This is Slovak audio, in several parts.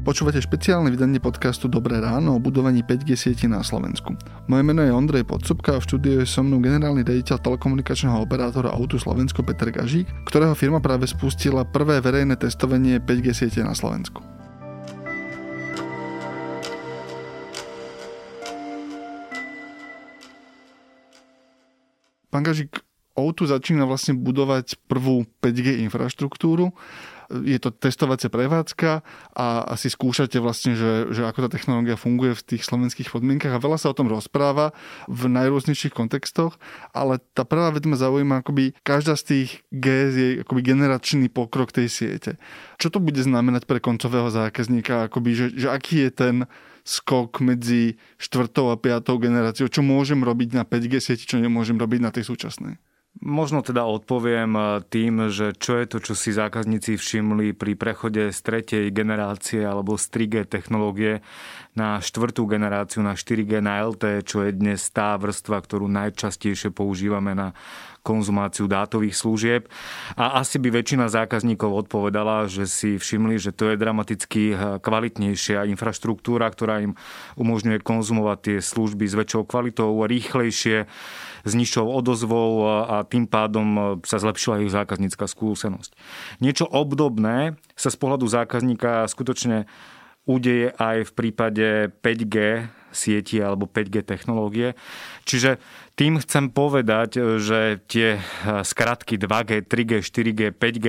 Počúvate špeciálne vydanie podcastu Dobré ráno o budovaní 5G sieti na Slovensku. Moje meno je Ondrej Podsubka a v štúdiu je so mnou generálny riaditeľ telekomunikačného operátora Autu Slovensko Peter Gažík, ktorého firma práve spustila prvé verejné testovanie 5G siete na Slovensku. Pán Gažík, Outu začína vlastne budovať prvú 5G infraštruktúru je to testovacia prevádzka a asi skúšate vlastne, že, že ako tá technológia funguje v tých slovenských podmienkach a veľa sa o tom rozpráva v najrôznejších kontextoch, ale tá prvá vec ma zaujíma, akoby každá z tých G je akoby generačný pokrok tej siete. Čo to bude znamenať pre koncového zákazníka, akoby, že, že aký je ten skok medzi štvrtou a piatou generáciou, čo môžem robiť na 5G sieti, čo nemôžem robiť na tej súčasnej? Možno teda odpoviem eh, tým, že čo je to, čo si zákazníci všimli pri prechode z tretej generácie alebo z 3G technológie na štvrtú generáciu, na 4G, na LTE, čo je dnes tá vrstva, ktorú najčastejšie používame na konzumáciu dátových služieb. A asi by väčšina zákazníkov odpovedala, že si všimli, že to je dramaticky eh, kvalitnejšia infraštruktúra, ktorá im umožňuje konzumovať tie služby s väčšou kvalitou, rýchlejšie, s nižšou odozvou a tým pádom e, sa zlepšila ich zákaznícka skúsenosť. Niečo obdobné sa z pohľadu zákazníka skutočne udeje aj v prípade 5G sieti alebo 5G technológie. Čiže tým chcem povedať, že tie eh, skratky 2G, 3G, 4G, 5G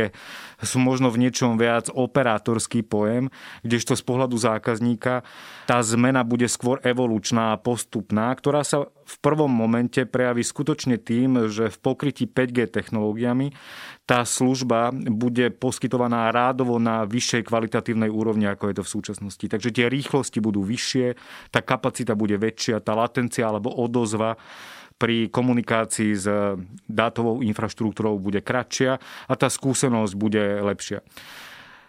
sú možno v niečom viac operátorský pojem, kdežto z pohľadu zákazníka tá zmena bude skôr evolučná a postupná, ktorá sa v prvom momente prejaví skutočne tým, že v pokrytí 5G technológiami tá služba bude poskytovaná rádovo na vyššej kvalitatívnej úrovni, ako je to v súčasnosti. Takže tie rýchlosti budú vyššie, tá kapacita bude väčšia, tá latencia alebo odozva pri komunikácii s dátovou infraštruktúrou bude kratšia a tá skúsenosť bude lepšia.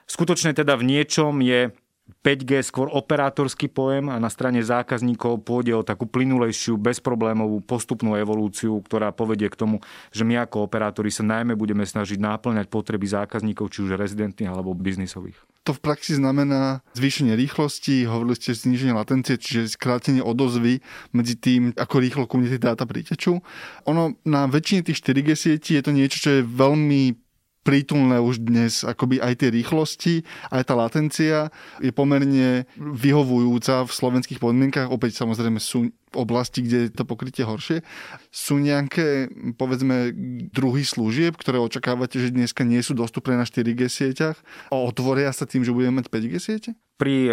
Skutočne teda v niečom je 5G skôr operátorský pojem a na strane zákazníkov pôjde o takú plynulejšiu, bezproblémovú postupnú evolúciu, ktorá povedie k tomu, že my ako operátori sa najmä budeme snažiť náplňať potreby zákazníkov, či už rezidentných alebo biznisových. To v praxi znamená zvýšenie rýchlosti, hovorili ste zníženie latencie, čiže skrátenie odozvy medzi tým, ako rýchlo komunity dáta pritečú. Ono na väčšine tých 4G sietí je to niečo, čo je veľmi prítulné už dnes, akoby aj tie rýchlosti, aj tá latencia je pomerne vyhovujúca v slovenských podmienkach. Opäť samozrejme sú oblasti, kde je to pokrytie horšie. Sú nejaké, povedzme, druhy služieb, ktoré očakávate, že dneska nie sú dostupné na 4G sieťach a otvoria sa tým, že budeme mať 5G siete? Pri e,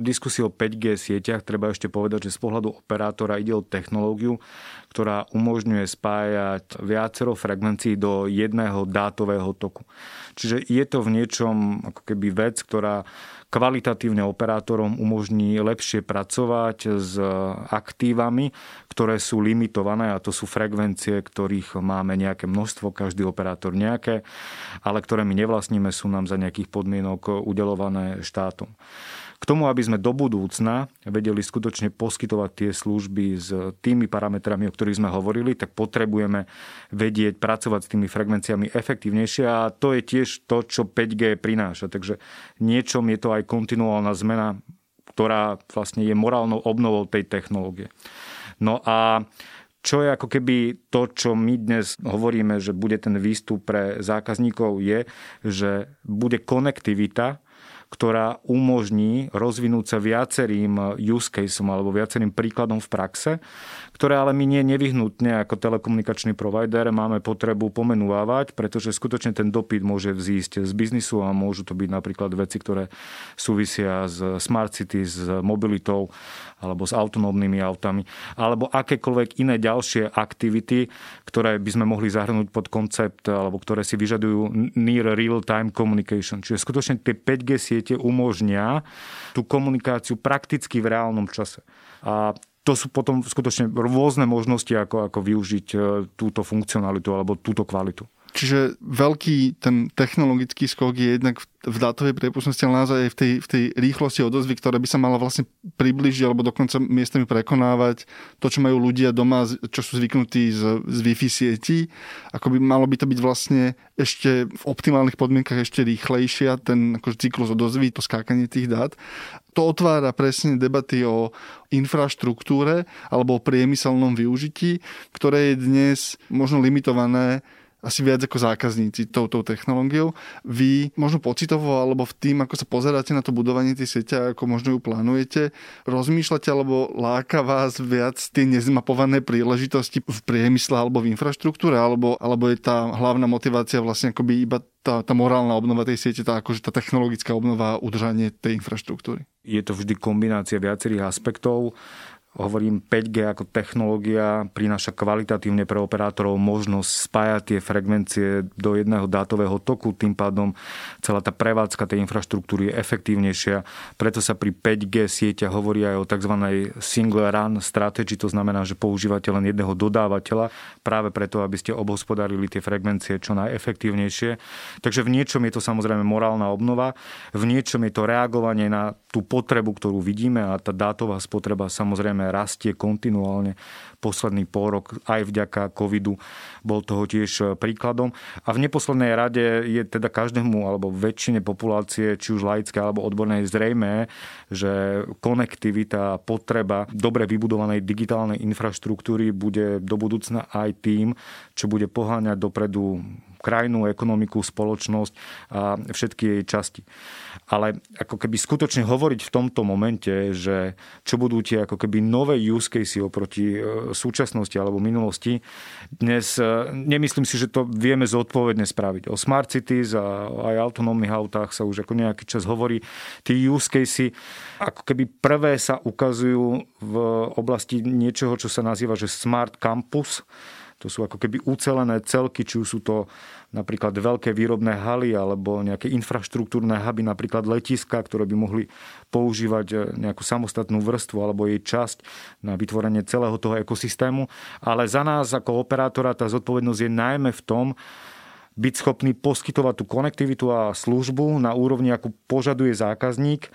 diskusii o 5G sieťach treba ešte povedať, že z pohľadu operátora ide o technológiu, ktorá umožňuje spájať viacero frekvencií do jedného dátového toku. Čiže je to v niečom ako keby vec, ktorá kvalitatívne operátorom umožní lepšie pracovať s aktívami, ktoré sú limitované a to sú frekvencie, ktorých máme nejaké množstvo, každý operátor nejaké, ale ktoré my nevlastníme, sú nám za nejakých podmienok udelované štátom. K tomu, aby sme do budúcna vedeli skutočne poskytovať tie služby s tými parametrami, o ktorých sme hovorili, tak potrebujeme vedieť pracovať s tými frekvenciami efektívnejšie a to je tiež to, čo 5G prináša. Takže niečom je to aj kontinuálna zmena, ktorá vlastne je morálnou obnovou tej technológie. No a čo je ako keby to, čo my dnes hovoríme, že bude ten výstup pre zákazníkov, je, že bude konektivita ktorá umožní rozvinúť sa viacerým use caseom alebo viacerým príkladom v praxe, ktoré ale my nie nevyhnutne ako telekomunikačný provider máme potrebu pomenúvať, pretože skutočne ten dopyt môže vzísť z biznisu a môžu to byť napríklad veci, ktoré súvisia s smart city, s mobilitou alebo s autonómnymi autami, alebo akékoľvek iné ďalšie aktivity, ktoré by sme mohli zahrnúť pod koncept, alebo ktoré si vyžadujú near real-time communication. Čiže skutočne tie 5G siete umožnia tú komunikáciu prakticky v reálnom čase. A to sú potom skutočne rôzne možnosti, ako, ako využiť e, túto funkcionalitu alebo túto kvalitu. Čiže veľký ten technologický skok je jednak v dátovej priepustnosti, ale naozaj aj v tej, v tej rýchlosti odozvy, ktoré by sa mala vlastne približiť alebo dokonca miestami prekonávať to, čo majú ľudia doma, čo sú zvyknutí z, z Wi-Fi sieti. Ako by malo by to byť vlastne ešte v optimálnych podmienkach ešte rýchlejšia, ten akože cyklus odozvy, to skákanie tých dát. To otvára presne debaty o infraštruktúre alebo o priemyselnom využití, ktoré je dnes možno limitované asi viac ako zákazníci touto technológiou. Vy možno pocitovo alebo v tým, ako sa pozeráte na to budovanie tej siete, ako možno ju plánujete, rozmýšľate alebo láka vás viac tie nezmapované príležitosti v priemysle alebo v infraštruktúre, alebo, alebo je tá hlavná motivácia vlastne akoby iba tá, tá morálna obnova tej siete, tá, akože tá technologická obnova a udržanie tej infraštruktúry? Je to vždy kombinácia viacerých aspektov hovorím, 5G ako technológia prináša kvalitatívne pre operátorov možnosť spájať tie frekvencie do jedného dátového toku, tým pádom celá tá prevádzka tej infraštruktúry je efektívnejšia. Preto sa pri 5G sieťa hovorí aj o tzv. single run strategy, to znamená, že používate len jedného dodávateľa práve preto, aby ste obhospodarili tie frekvencie čo najefektívnejšie. Takže v niečom je to samozrejme morálna obnova, v niečom je to reagovanie na tú potrebu, ktorú vidíme a tá dátová spotreba samozrejme samozrejme rastie kontinuálne posledný pol rok aj vďaka covidu bol toho tiež e, príkladom. A v neposlednej rade je teda každému alebo väčšine populácie, či už laické alebo odbornej zrejme, že konektivita a potreba dobre vybudovanej digitálnej infraštruktúry bude do budúcna aj tým, čo bude poháňať dopredu krajinu, ekonomiku, spoločnosť a všetky jej časti. Ale ako keby skutočne hovoriť v tomto momente, že čo budú tie ako keby nové use case oproti e, súčasnosti alebo minulosti, dnes e, nemyslím si, že to vieme zodpovedne spraviť. O smart cities a aj autonómnych autách sa už ako nejaký čas hovorí. Tí use case ako keby prvé sa ukazujú v oblasti niečoho, čo sa nazýva, že smart campus, to sú ako keby ucelené celky, či sú to napríklad veľké výrobné haly alebo nejaké infraštruktúrne huby, napríklad letiska, ktoré by mohli používať e, nejakú samostatnú vrstvu alebo jej časť na vytvorenie celého toho ekosystému. Ale za nás ako operátora tá zodpovednosť je najmä v tom, byť schopný poskytovať tú konektivitu a službu na úrovni, akú požaduje zákazník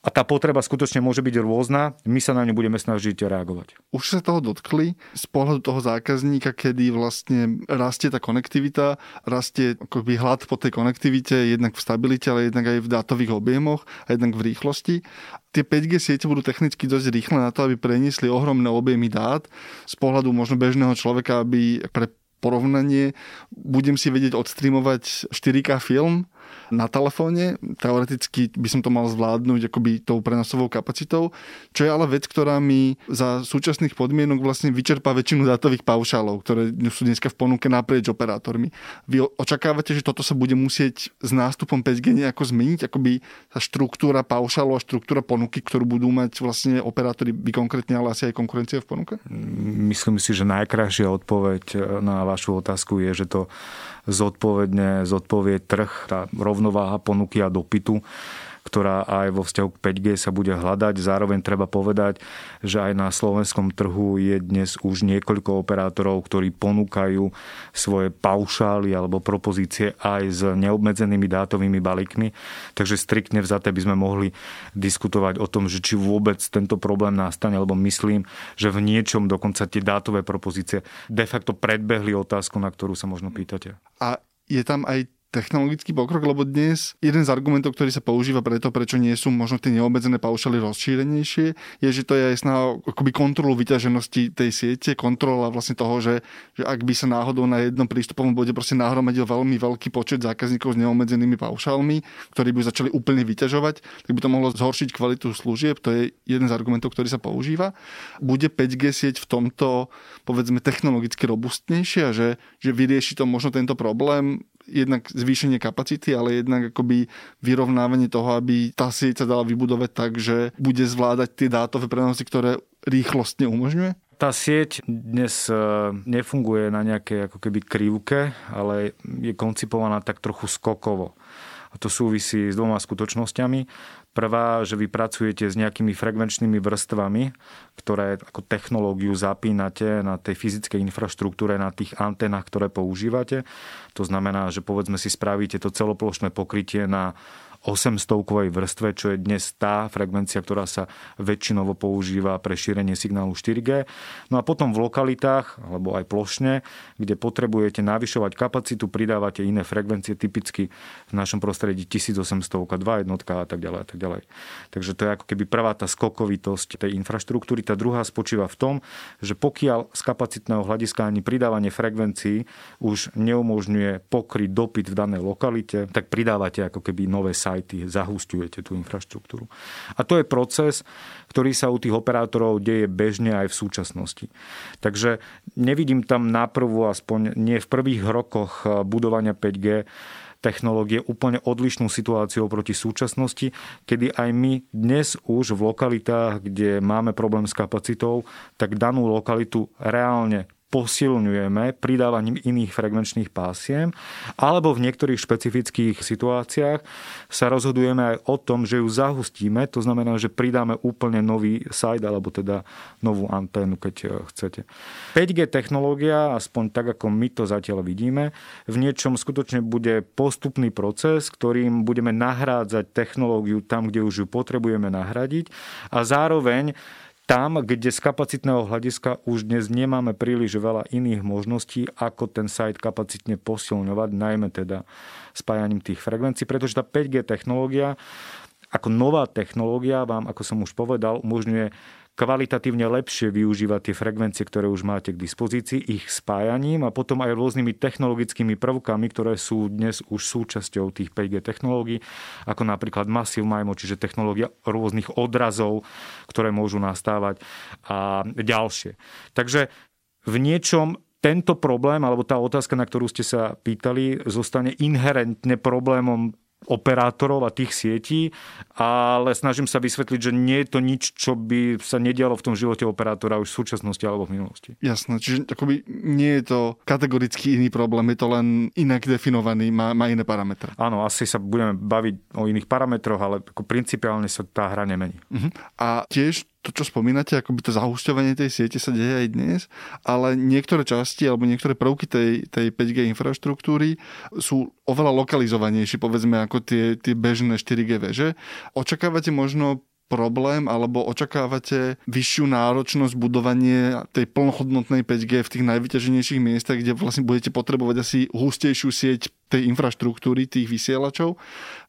a tá potreba skutočne môže byť rôzna, my sa na ňu budeme snažiť reagovať. Už sa toho dotkli z pohľadu toho zákazníka, kedy vlastne rastie tá konektivita, rastie akoby hlad po tej konektivite, jednak v stabilite, ale jednak aj v dátových objemoch a jednak v rýchlosti. Tie 5G siete budú technicky dosť rýchle na to, aby preniesli ohromné objemy dát z pohľadu možno bežného človeka, aby pre porovnanie budem si vedieť odstreamovať 4K film, na telefóne. Teoreticky by som to mal zvládnuť akoby tou prenosovou kapacitou, čo je ale vec, ktorá mi za súčasných podmienok vlastne vyčerpá väčšinu dátových paušálov, ktoré sú dneska v ponuke naprieč operátormi. Vy očakávate, že toto sa bude musieť s nástupom 5G nejako zmeniť, akoby tá štruktúra paušálov a štruktúra ponuky, ktorú budú mať vlastne operátori, by konkrétne, ale asi aj konkurencia v ponuke? Myslím si, že najkrajšia odpoveď na vašu otázku je, že to zodpovedne zodpovie trh, tá rovnováha ponuky a dopytu ktorá aj vo vzťahu k 5G sa bude hľadať. Zároveň treba povedať, že aj na slovenskom trhu je dnes už niekoľko operátorov, ktorí ponúkajú svoje paušály alebo propozície aj s neobmedzenými dátovými balíkmi. Takže striktne vzaté by sme mohli diskutovať o tom, že či vôbec tento problém nastane, lebo myslím, že v niečom dokonca tie dátové propozície de facto predbehli otázku, na ktorú sa možno pýtate. A je tam aj technologický pokrok, lebo dnes jeden z argumentov, ktorý sa používa preto, prečo nie sú možno tie neobmedzené paušaly rozšírenejšie, je, že to je aj snaha akoby kontrolu vyťaženosti tej siete, kontrola vlastne toho, že, že ak by sa náhodou na jednom prístupovom bode proste nahromadil veľmi veľký počet zákazníkov s neobmedzenými paušálmi, ktorí by začali úplne vyťažovať, tak by to mohlo zhoršiť kvalitu služieb. To je jeden z argumentov, ktorý sa používa. Bude 5G sieť v tomto, povedzme, technologicky robustnejšia, že, že vyrieši to možno tento problém jednak zvýšenie kapacity, ale jednak akoby vyrovnávanie toho, aby tá sieť sa dala vybudovať tak, že bude zvládať tie dátové prenosy, ktoré rýchlostne umožňuje? Tá sieť dnes e, nefunguje na nejakej ako keby krivke, ale je koncipovaná tak trochu skokovo. A to súvisí s dvoma skutočnosťami. Prvá, že vy pracujete s nejakými frekvenčnými vrstvami, ktoré ako technológiu zapínate na tej fyzickej infraštruktúre, na tých antenách, ktoré používate. To znamená, že povedzme si spravíte to celoplošné pokrytie na 800-kovej vrstve, čo je dnes tá frekvencia, ktorá sa väčšinovo používa pre šírenie signálu 4G. No a potom v lokalitách, alebo aj plošne, kde potrebujete navyšovať kapacitu, pridávate iné frekvencie, typicky v našom prostredí 1800, 2 jednotka a tak ďalej a tak ďalej. Takže to je ako keby prvá tá skokovitosť tej infraštruktúry. Tá druhá spočíva v tom, že pokiaľ z kapacitného hľadiska ani pridávanie frekvencií už neumožňuje pokryť dopyt v danej lokalite, tak pridávate ako keby nové sa sajty, zahustujete tú infraštruktúru. A to je proces, ktorý sa u tých operátorov deje bežne aj v súčasnosti. Takže nevidím tam naprvu, aspoň nie v prvých rokoch budovania 5G, technológie úplne odlišnú situáciu proti súčasnosti, kedy aj my dnes už v lokalitách, kde máme problém s kapacitou, tak danú lokalitu reálne posilňujeme pridávaním iných frekvenčných pásiem, alebo v niektorých špecifických situáciách sa rozhodujeme aj o tom, že ju zahustíme, to znamená, že pridáme úplne nový site, alebo teda novú anténu, keď e, chcete. 5G technológia, aspoň tak, ako my to zatiaľ vidíme, v niečom skutočne bude postupný proces, ktorým budeme nahrádzať technológiu tam, kde už ju potrebujeme nahradiť a zároveň tam, kde z kapacitného hľadiska už dnes nemáme príliš veľa iných možností, ako ten site kapacitne posilňovať, najmä teda spájaním tých frekvencií, pretože tá 5G technológia ako nová technológia vám, ako som už povedal, umožňuje kvalitatívne lepšie využívať tie frekvencie, ktoré už máte k dispozícii, ich spájaním a potom aj rôznymi technologickými prvkami, ktoré sú dnes už súčasťou tých 5G technológií, ako napríklad Massive MIMO, čiže technológia rôznych odrazov, ktoré môžu nastávať a ďalšie. Takže v niečom tento problém, alebo tá otázka, na ktorú ste sa pýtali, zostane inherentne problémom operátorov a tých sietí, ale snažím sa vysvetliť, že nie je to nič, čo by sa nedialo v tom živote operátora už v súčasnosti alebo v minulosti. Jasné, čiže akoby nie je to kategoricky iný problém, je to len inak definovaný, má, má iné parametre. Áno, asi sa budeme baviť o iných parametroch, ale ako principiálne sa tá hra nemení. Uh-huh. A tiež to, čo spomínate, akoby to zahusťovanie tej siete sa deje aj dnes, ale niektoré časti alebo niektoré prvky tej, tej 5G infraštruktúry sú oveľa lokalizovanejšie, povedzme, ako tie, tie bežné 4G veže. Očakávate možno problém alebo očakávate vyššiu náročnosť budovanie tej plnohodnotnej 5G v tých najvyťaženejších miestach, kde vlastne budete potrebovať asi hustejšiu sieť tej infraštruktúry tých vysielačov.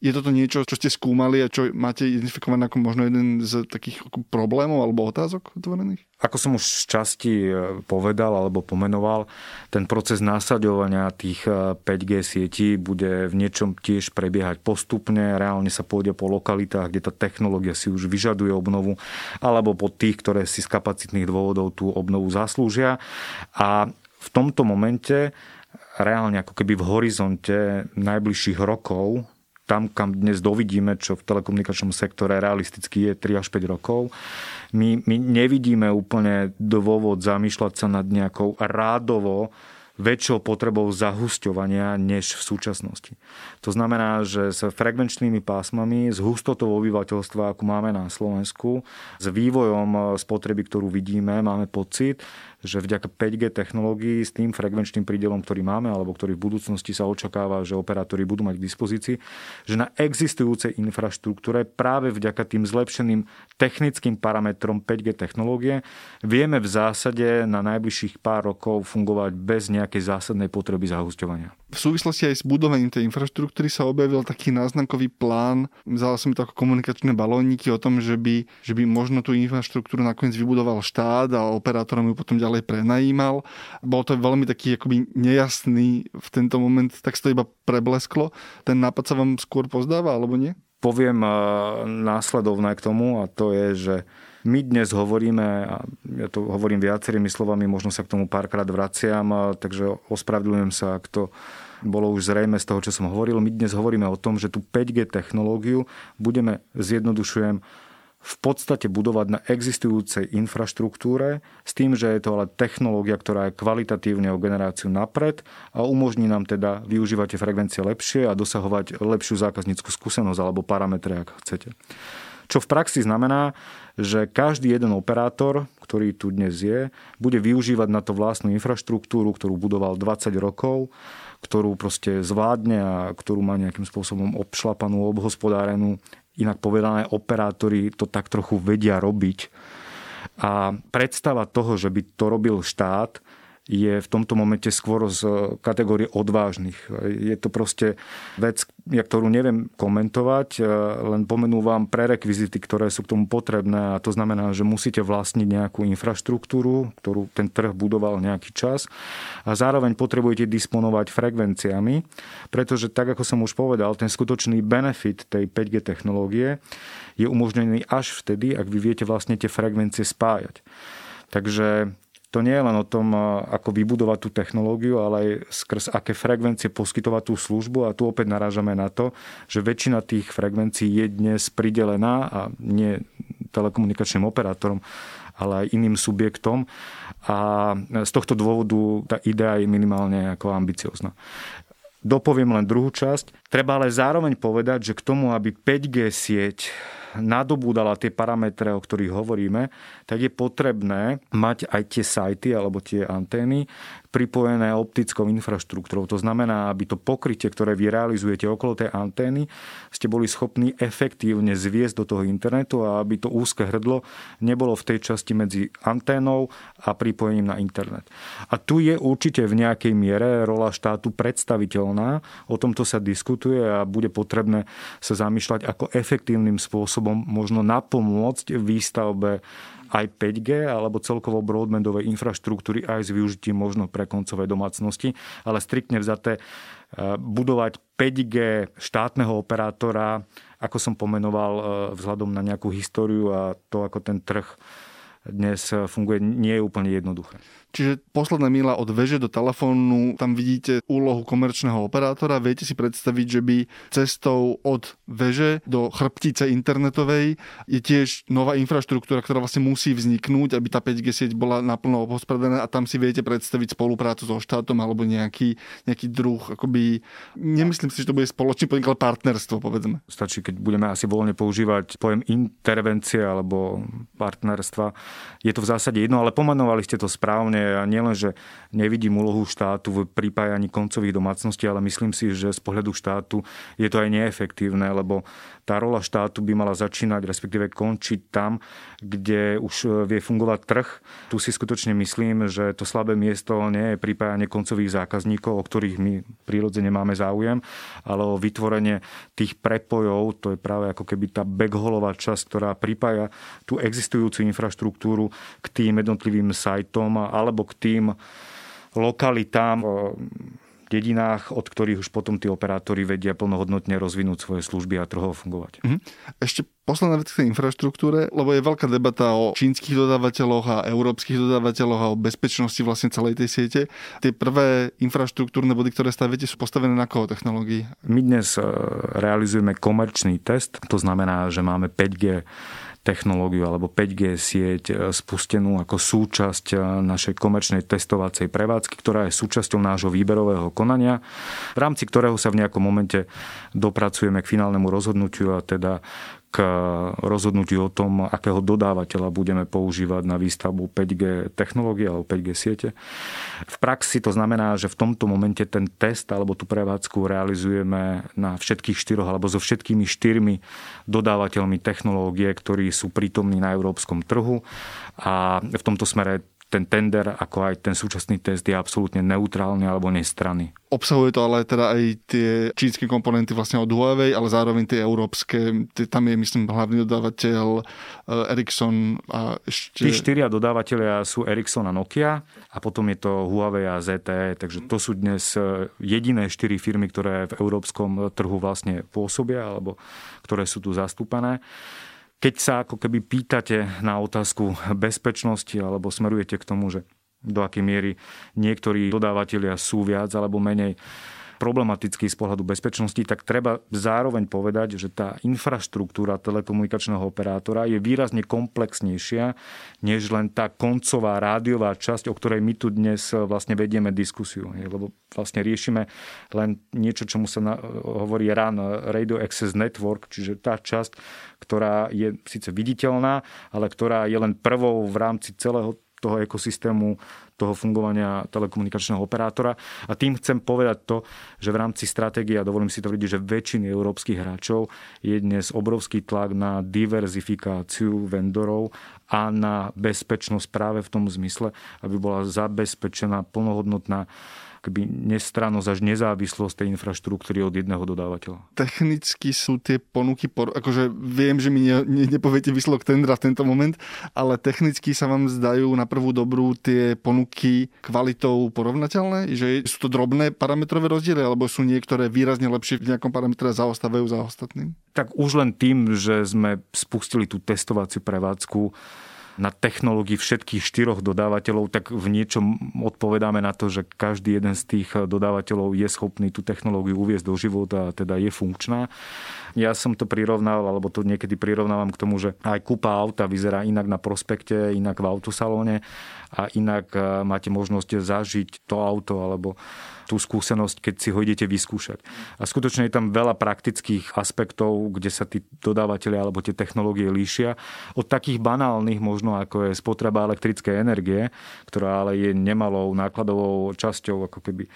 Je toto niečo, čo ste skúmali a čo máte identifikované ako možno jeden z takých problémov alebo otázok otvorených? Ako som už z časti e, povedal alebo pomenoval, ten proces násaďovania tých 5G e, sietí bude v niečom tiež prebiehať postupne. Reálne sa pôjde po lokalitách, kde tá technológia si už vyžaduje obnovu, alebo po tých, ktoré si z kapacitných dôvodov tú obnovu zaslúžia. A v tomto momente reálne ako keby v horizonte najbližších rokov, tam, kam dnes dovidíme, čo v telekomunikačnom sektore realisticky je 3 až 5 rokov, my, my nevidíme úplne dôvod zamýšľať sa nad nejakou rádovo väčšou potrebou zahusťovania než v súčasnosti. To znamená, že s frekvenčnými pásmami, s hustotou obyvateľstva, ako máme na Slovensku, s vývojom spotreby, ktorú vidíme, máme pocit, že vďaka 5G technológií s tým frekvenčným prídelom, ktorý máme, alebo ktorý v budúcnosti sa očakáva, že operátori budú mať k dispozícii, že na existujúcej infraštruktúre práve vďaka tým zlepšeným technickým parametrom 5G technológie vieme v zásade na najbližších pár rokov fungovať bez nejakej zásadnej potreby zahusťovania. V súvislosti aj s budovaním tej infraštruktúry sa objavil taký náznakový plán, vzal som to ako komunikačné balóniky o tom, že by, že by možno tú infraštruktúru nakoniec vybudoval štát a operátorom ju potom ďalej prenajímal. Bol to veľmi taký akoby nejasný v tento moment, tak to iba preblesklo. Ten nápad sa vám skôr pozdáva, alebo nie? Poviem eh, následovné k tomu a to je, že my dnes hovoríme, a ja to hovorím viacerými slovami, možno sa k tomu párkrát vraciam, takže ospravedlňujem sa, ak to bolo už zrejme z toho, čo som hovoril. My dnes hovoríme o tom, že tú 5G technológiu budeme, zjednodušujem, v podstate budovať na existujúcej infraštruktúre s tým, že je to ale technológia, ktorá je kvalitatívne o generáciu napred a umožní nám teda využívať tie frekvencie lepšie a dosahovať lepšiu zákazníckú skúsenosť alebo parametre, ak chcete. Čo v praxi znamená, že každý jeden operátor, ktorý tu dnes je, bude využívať na to vlastnú infraštruktúru, ktorú budoval 20 rokov, ktorú proste zvládne a ktorú má nejakým spôsobom obšlapanú, obhospodárenú inak povedané operátori to tak trochu vedia robiť. A predstava toho, že by to robil štát, je v tomto momente skôr z kategórie odvážnych. Je to proste vec, ja ktorú neviem komentovať, e, len pomenúvam prerekvizity, ktoré sú k tomu potrebné a to znamená, že musíte vlastniť nejakú infraštruktúru, ktorú ten trh budoval nejaký čas a zároveň potrebujete disponovať frekvenciami, pretože tak, ako som už povedal, ten skutočný benefit tej 5G technológie je umožnený až vtedy, ak vy viete vlastne tie frekvencie spájať. Takže to nie je len o tom, ako vybudovať tú technológiu, ale aj skrz aké frekvencie poskytovať tú službu a tu opäť narážame na to, že väčšina tých frekvencií je dnes pridelená a nie telekomunikačným operátorom, ale aj iným subjektom a z tohto dôvodu tá idea je minimálne ako ambiciozná. Dopoviem len druhú časť. Treba ale zároveň povedať, že k tomu, aby 5G sieť nadobúdala tie parametre, o ktorých hovoríme, tak je potrebné mať aj tie sajty alebo tie antény, pripojené optickou infraštruktúrou. To znamená, aby to pokrytie, ktoré vy realizujete okolo tej antény, ste boli schopní efektívne zviesť do toho internetu a aby to úzke hrdlo nebolo v tej časti medzi anténou a pripojením na internet. A tu je určite v nejakej miere rola štátu predstaviteľná. O tomto sa diskutuje a bude potrebné sa zamýšľať, ako efektívnym spôsobom možno napomôcť výstavbe aj 5G alebo celkovo broadbandovej infraštruktúry aj s využitím možno pre koncové domácnosti, ale striktne vzaté e, budovať 5G štátneho operátora, ako som pomenoval, e, vzhľadom na nejakú históriu a to, ako ten trh dnes funguje, nie je úplne jednoduché. Čiže posledná mila od veže do telefónu, tam vidíte úlohu komerčného operátora. Viete si predstaviť, že by cestou od veže do chrbtice internetovej je tiež nová infraštruktúra, ktorá vlastne musí vzniknúť, aby tá 5G sieť bola naplno obhospodarená a tam si viete predstaviť spoluprácu so štátom alebo nejaký, nejaký druh, akoby, nemyslím si, že to bude spoločný podnik, ale partnerstvo, povedzme. Stačí, keď budeme asi voľne používať pojem intervencie alebo partnerstva. Je to v zásade jedno, ale pomenovali ste to správne ja nielen, že nevidím úlohu štátu v pripájaní koncových domácností, ale myslím si, že z pohľadu štátu je to aj neefektívne, lebo tá rola štátu by mala začínať, respektíve končiť tam, kde už e, vie fungovať trh. Tu si skutočne myslím, že to slabé miesto nie je pripájanie koncových zákazníkov, o ktorých my prírodzene máme záujem, ale o vytvorenie tých prepojov, to je práve ako keby tá backholová časť, ktorá pripája tú existujúcu infraštruktúru k tým jednotlivým sajtom alebo k tým lokalitám dedinách, od ktorých už potom tí operátori vedia plnohodnotne rozvinúť svoje služby a trhovo fungovať. Mm-hmm. Ešte posledná vec k tej infraštruktúre, lebo je veľká debata o čínskych dodávateľoch a európskych dodávateľoch a o bezpečnosti vlastne celej tej siete. Tie prvé infraštruktúrne body, ktoré staviete, sú postavené na koho technológii? My dnes e, realizujeme komerčný test, to znamená, že máme 5G technológiu alebo 5G sieť e, spustenú ako súčasť e, našej komerčnej testovacej prevádzky, ktorá je súčasťou nášho výberového konania, v rámci ktorého sa v nejakom momente dopracujeme k finálnemu rozhodnutiu a teda k rozhodnutiu o tom, akého dodávateľa budeme používať na výstavbu 5G technológie alebo 5G siete. V praxi to znamená, že v tomto momente ten test alebo tú prevádzku realizujeme na všetkých štyroch alebo so všetkými štyrmi dodávateľmi technológie, ktorí sú prítomní na európskom trhu a v tomto smere ten tender, ako aj ten súčasný test je absolútne neutrálny alebo nestranný. Obsahuje to ale teda aj tie čínske komponenty vlastne od Huawei, ale zároveň tie európske. Tam je, myslím, hlavný dodávateľ eh, Ericsson a ešte... Tí štyria dodávateľia sú Ericsson a Nokia a potom je to Huawei a ZTE, takže to sú dnes eh, jediné štyri firmy, ktoré v európskom trhu vlastne pôsobia alebo ktoré sú tu zastúpané. Keď sa ako keby pýtate na otázku bezpečnosti alebo smerujete k tomu, že do akej miery niektorí dodávateľia sú viac alebo menej problematický z pohľadu bezpečnosti, tak treba zároveň povedať, že tá infraštruktúra telekomunikačného operátora je výrazne komplexnejšia, než len tá koncová rádiová časť, o ktorej my tu dnes vlastne vedieme diskusiu. Lebo vlastne riešime len niečo, čomu sa hovorí RAN, Radio Access Network, čiže tá časť, ktorá je síce viditeľná, ale ktorá je len prvou v rámci celého toho ekosystému toho fungovania telekomunikačného operátora. A tým chcem povedať to, že v rámci stratégie, a dovolím si tvrdiť, že väčšiny európskych hráčov je dnes obrovský tlak na diverzifikáciu vendorov a na bezpečnosť práve v tom zmysle, aby bola zabezpečená plnohodnotná akoby nestrannosť až nezávislosť tej infraštruktúry od jedného dodávateľa. Technicky sú tie ponuky, akože viem, že mi ne, ne, nepoviete výsledok tendra v tento moment, ale technicky sa vám zdajú na prvú dobrú tie ponuky kvalitou porovnateľné, že sú to drobné parametrové rozdiely, alebo sú niektoré výrazne lepšie v nejakom parametre a zaostávajú za ostatným? Tak už len tým, že sme spustili tú testovaciu prevádzku, na technológii všetkých štyroch dodávateľov, tak v niečom odpovedáme na to, že každý jeden z tých dodávateľov je schopný tú technológiu uviezť do života a teda je funkčná. Ja som to prirovnal, alebo to niekedy prirovnávam k tomu, že aj kúpa auta vyzerá inak na prospekte, inak v autosalóne a inak eh, máte možnosť zažiť to auto alebo tú skúsenosť, keď si ho idete vyskúšať. A skutočne je tam veľa praktických aspektov, kde sa tí dodávateľe alebo tie technológie líšia. Od takých banálnych možno ako je spotreba elektrickej energie, ktorá ale je nemalou nákladovou časťou ako keby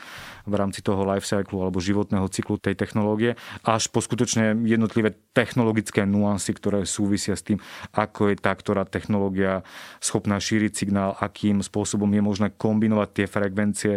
v rámci toho life cyclu alebo životného cyklu tej technológie, až po skutočne jednotlivé technologické nuancy, ktoré súvisia s tým, ako je tá, ktorá technológia schopná šíriť signál, akým spôsobom je možné kombinovať tie frekvencie,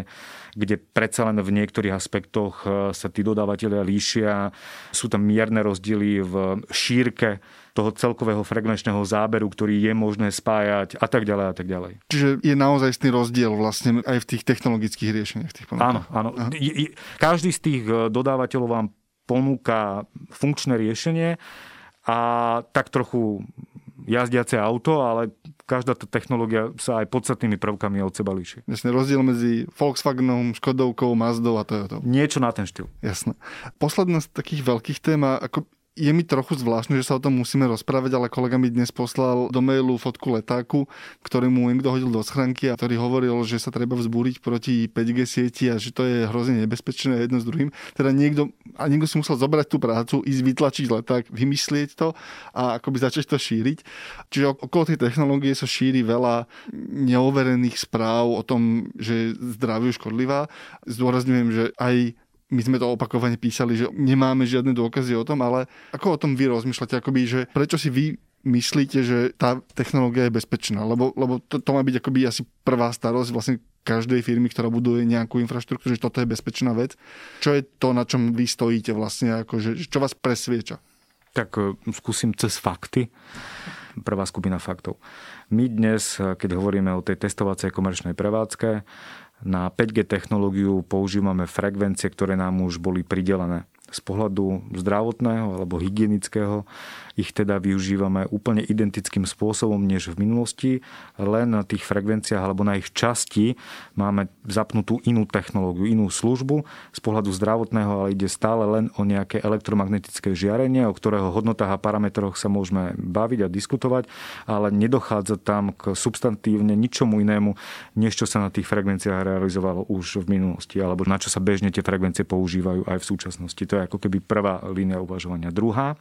kde predsa len v niektorých aspektoch e, sa tí dodávateľia líšia. Sú tam mierne rozdiely v šírke toho celkového frekvenčného záberu, ktorý je možné spájať a tak ďalej a tak ďalej. Čiže je naozaj istý rozdiel vlastne aj v tých technologických riešeniach. Tých áno, áno. Každý z tých e, dodávateľov vám ponúka funkčné riešenie a tak trochu jazdiace auto, ale každá tá technológia sa aj podstatnými prvkami od seba líši. Jasne, rozdiel medzi Volkswagenom, Škodovkou, Mazdou a Toyotou. Niečo na ten štýl. Jasné. Posledná z takých veľkých tém, ako je mi trochu zvláštne, že sa o tom musíme rozprávať, ale kolega mi dnes poslal do mailu fotku letáku, ktorý mu niekto hodil do schránky a ktorý hovoril, že sa treba vzbúriť proti 5G sieti a že to je hrozne nebezpečné jedno s druhým. Teda niekto, a niekto si musel zobrať tú prácu, ísť vytlačiť leták, vymyslieť to a akoby začať to šíriť. Čiže okolo tej technológie sa šíri veľa neoverených správ o tom, že zdraviu škodlivá. Zdôrazňujem, že aj my sme to opakovane písali, že nemáme žiadne dôkazy o tom, ale ako o tom vy rozmýšľate, akoby, že prečo si vy myslíte, že tá technológia je bezpečná? Lebo, lebo to, to má byť akoby asi prvá starosť vlastne každej firmy, ktorá buduje nejakú infraštruktúru, že toto je bezpečná vec. Čo je to, na čom vy stojíte vlastne, akože, čo vás presvieča? Tak e, skúsim cez fakty. Prvá skupina faktov. My dnes, e, keď hovoríme o tej testovacej komerčnej prevádzke, na 5G technológiu používame frekvencie, ktoré nám už boli pridelené. Z pohľadu zdravotného alebo hygienického ich teda využívame úplne identickým spôsobom než v minulosti, len na tých frekvenciách alebo na ich časti máme zapnutú inú technológiu, inú službu z pohľadu zdravotného, ale ide stále len o nejaké elektromagnetické žiarenie, o ktorého hodnotách a parametroch sa môžeme baviť a diskutovať, ale nedochádza tam k substantívne ničomu inému, než čo sa na tých frekvenciách realizovalo už v minulosti, alebo na čo sa bežne tie frekvencie používajú aj v súčasnosti. To je ako keby prvá línia uvažovania. Druhá,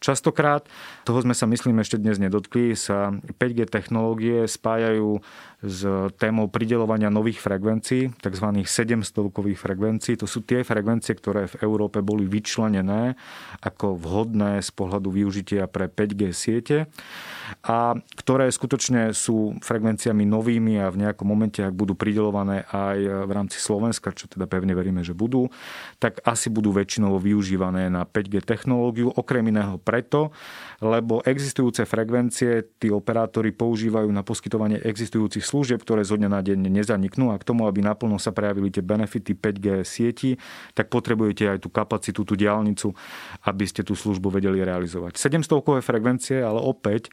Častokrát, toho sme sa myslím ešte dnes nedotkli, sa 5G technológie spájajú s témou pridelovania nových frekvencií, tzv. 700-kových frekvencií. To sú tie frekvencie, ktoré v Európe boli vyčlenené ako vhodné z pohľadu využitia pre 5G siete a ktoré skutočne sú frekvenciami novými a v nejakom momente, ak budú pridelované aj v rámci Slovenska, čo teda pevne veríme, že budú, tak asi budú väčšinou využívané na 5G technológiu, okrem iného preto, lebo existujúce frekvencie tí operátori používajú na poskytovanie existujúcich služieb, ktoré zo dňa na deň nezaniknú a k tomu, aby naplno sa prejavili tie benefity 5G sieti, tak potrebujete aj tú kapacitu, tú diálnicu, aby ste tú službu vedeli realizovať. 700 kové frekvencie, ale opäť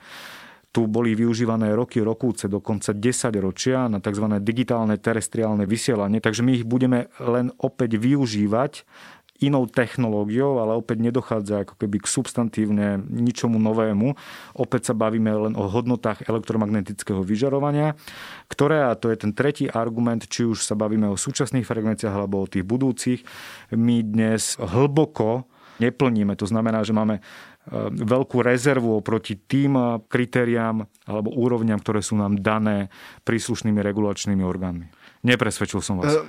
tu boli využívané roky, rokúce, dokonca 10 ročia na tzv. digitálne terestriálne vysielanie, takže my ich budeme len opäť využívať inou technológiou, ale opäť nedochádza ako keby k substantívne ničomu novému. Opäť sa bavíme len o hodnotách elektromagnetického vyžarovania, ktoré, a to je ten tretí argument, či už sa bavíme o súčasných frekvenciách alebo o tých budúcich, my dnes hlboko neplníme. To znamená, že máme veľkú rezervu oproti tým e, kritériám alebo úrovňam, ktoré sú nám dané príslušnými regulačnými orgánmi. Nepresvedčil som vás. E,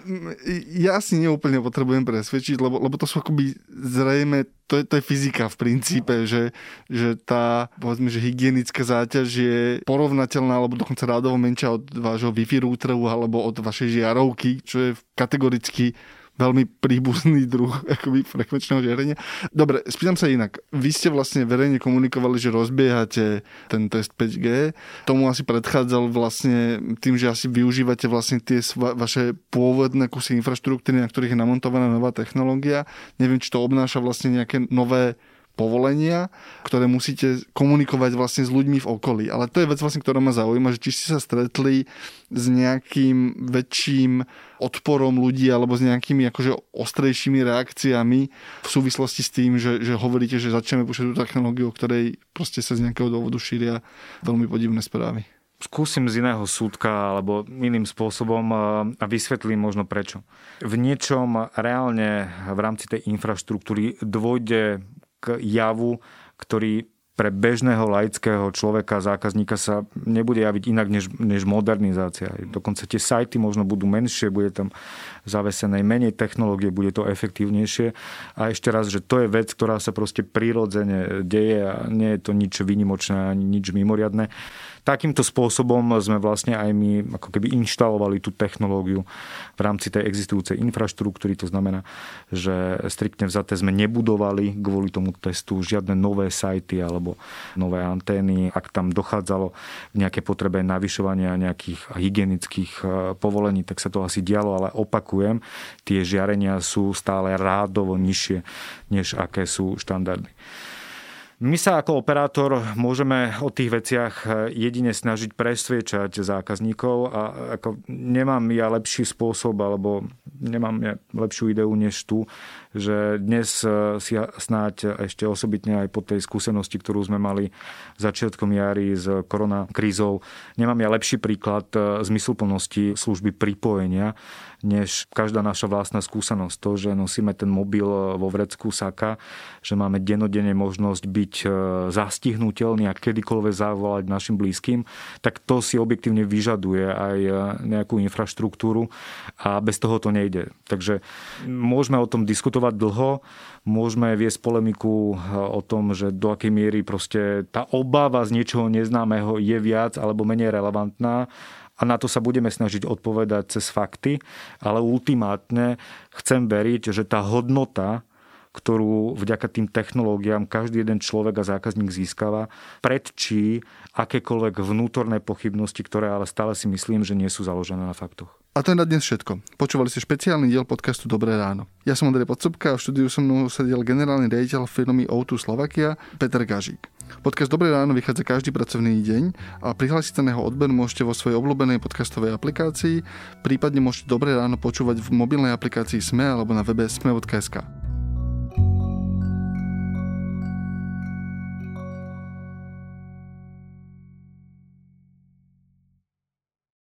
ja si neúplne potrebujem presvedčiť, lebo, lebo to sú akoby zrejme, to je, to je fyzika v princípe, že, že tá, povedzme, že hygienická záťaž je porovnateľná alebo dokonca rádovo menšia od vášho Wi-Fi routeru alebo od vašej žiarovky, čo je kategoricky veľmi príbuzný druh akoby frekvenčného žiarenia. Dobre, spýtam sa inak. Vy ste vlastne verejne komunikovali, že rozbiehate ten test 5G. Tomu asi predchádzal vlastne tým, že asi využívate vlastne tie vaše pôvodné kusy infraštruktúry, na ktorých je namontovaná nová technológia. Neviem, či to obnáša vlastne nejaké nové povolenia, ktoré musíte komunikovať vlastne s ľuďmi v okolí. Ale to je vec vlastne, ktorá ma zaujíma, že či ste sa stretli s nejakým väčším odporom ľudí alebo s nejakými akože ostrejšími reakciami v súvislosti s tým, že, že hovoríte, že začneme púšťať tú technológiu, o ktorej proste sa z nejakého dôvodu šíria veľmi podivné správy. Skúsim z iného súdka alebo iným spôsobom a vysvetlím možno prečo. V niečom reálne v rámci tej infraštruktúry dôjde k javu, ktorý pre bežného laického človeka, zákazníka sa nebude javiť inak než, než modernizácia. Dokonca tie sajty možno budú menšie, bude tam zavesenej menej technológie, bude to efektívnejšie. A ešte raz, že to je vec, ktorá sa proste prirodzene deje a nie je to nič výnimočné ani nič mimoriadné. Takýmto spôsobom sme vlastne aj my ako keby inštalovali tú technológiu v rámci tej existujúcej infraštruktúry. To znamená, že striktne vzaté sme nebudovali kvôli tomu testu žiadne nové sajty alebo nové antény. Ak tam dochádzalo k nejaké potrebe navyšovania nejakých hygienických e, povolení, tak sa to asi dialo, ale opakujem, tie žiarenia sú stále rádovo nižšie, než aké sú štandardy. My sa ako operátor môžeme o tých veciach jedine snažiť presviečať zákazníkov a ako nemám ja lepší spôsob alebo nemám ja lepšiu ideu než tu, že dnes si snáď ešte osobitne aj po tej skúsenosti, ktorú sme mali začiatkom jary s koronakrízou, nemám ja lepší príklad zmysluplnosti služby pripojenia, než každá naša vlastná skúsenosť. To, že nosíme ten mobil vo vrecku saka, že máme denodene možnosť byť e, zastihnutelný a kedykoľvek zavolať našim blízkym, tak to si objektívne vyžaduje aj e, nejakú infraštruktúru a bez toho to nejde. Takže môžeme o tom diskutovať dlho, môžeme viesť polemiku o tom, že do akej miery proste tá obava z niečoho neznámeho je viac alebo menej relevantná a na to sa budeme snažiť odpovedať cez fakty, ale ultimátne chcem veriť, že tá hodnota, ktorú vďaka tým technológiám každý jeden človek a zákazník získava, predčí akékoľvek vnútorné pochybnosti, ktoré ale stále si myslím, že nie sú založené na faktoch. A to je na dnes všetko. Počúvali ste špeciálny diel podcastu Dobré ráno. Ja som Andrej Podsobka a v štúdiu so mnou sedel generálny riaditeľ firmy O2 Slovakia Peter Gažík. Podcast Dobré ráno vychádza každý pracovný deň a prihlásiť sa na jeho odber môžete vo svojej obľúbenej podcastovej aplikácii, prípadne môžete Dobré ráno počúvať v mobilnej aplikácii SME alebo na webe sme.sk.